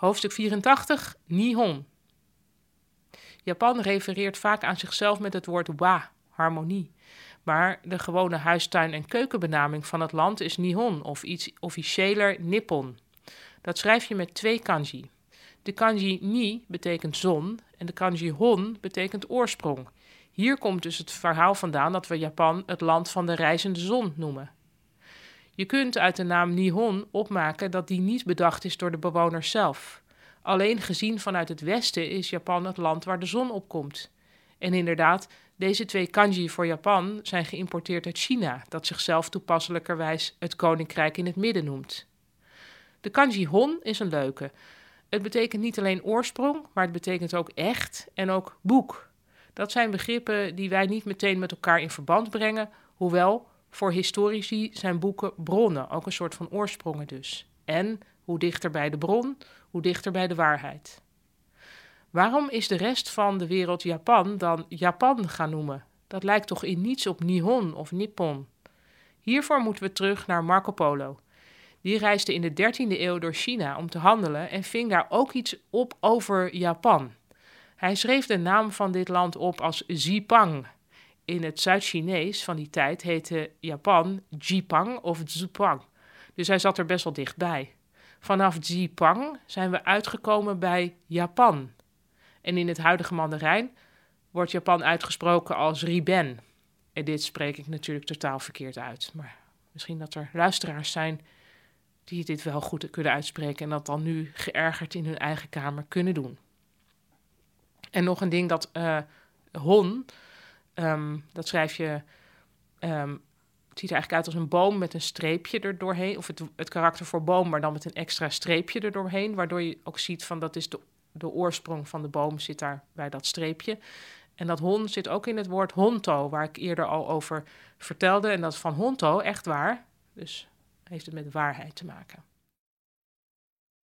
Hoofdstuk 84, Nihon. Japan refereert vaak aan zichzelf met het woord wa, harmonie. Maar de gewone huistuin- en keukenbenaming van het land is Nihon of iets officiëler Nippon. Dat schrijf je met twee kanji. De kanji ni betekent zon en de kanji hon betekent oorsprong. Hier komt dus het verhaal vandaan dat we Japan het land van de reizende zon noemen. Je kunt uit de naam Nihon opmaken dat die niet bedacht is door de bewoners zelf. Alleen gezien vanuit het westen is Japan het land waar de zon opkomt. En inderdaad, deze twee kanji voor Japan zijn geïmporteerd uit China, dat zichzelf toepasselijkerwijs het koninkrijk in het midden noemt. De kanji hon is een leuke. Het betekent niet alleen oorsprong, maar het betekent ook echt en ook boek. Dat zijn begrippen die wij niet meteen met elkaar in verband brengen, hoewel voor historici zijn boeken bronnen, ook een soort van oorsprongen dus. En hoe dichter bij de bron, hoe dichter bij de waarheid. Waarom is de rest van de wereld Japan dan Japan gaan noemen? Dat lijkt toch in niets op Nihon of Nippon. Hiervoor moeten we terug naar Marco Polo. Die reisde in de 13e eeuw door China om te handelen en ving daar ook iets op over Japan. Hij schreef de naam van dit land op als Zipang. In het Zuid-Chinees van die tijd heette Japan Jipang of Zupang. Dus hij zat er best wel dichtbij. Vanaf Jipang zijn we uitgekomen bij Japan. En in het huidige Mandarijn wordt Japan uitgesproken als Riben. En dit spreek ik natuurlijk totaal verkeerd uit. Maar misschien dat er luisteraars zijn die dit wel goed kunnen uitspreken en dat dan nu geërgerd in hun eigen kamer kunnen doen. En nog een ding dat uh, hon, ehm, dat schrijf je, um, het ziet er eigenlijk uit als een boom met een streepje er doorheen, of het, het karakter voor boom, maar dan met een extra streepje er doorheen, waardoor je ook ziet van dat is de, de oorsprong van de boom zit daar bij dat streepje. En dat hon zit ook in het woord honto, waar ik eerder al over vertelde. En dat van honto, echt waar. Dus heeft het met waarheid te maken.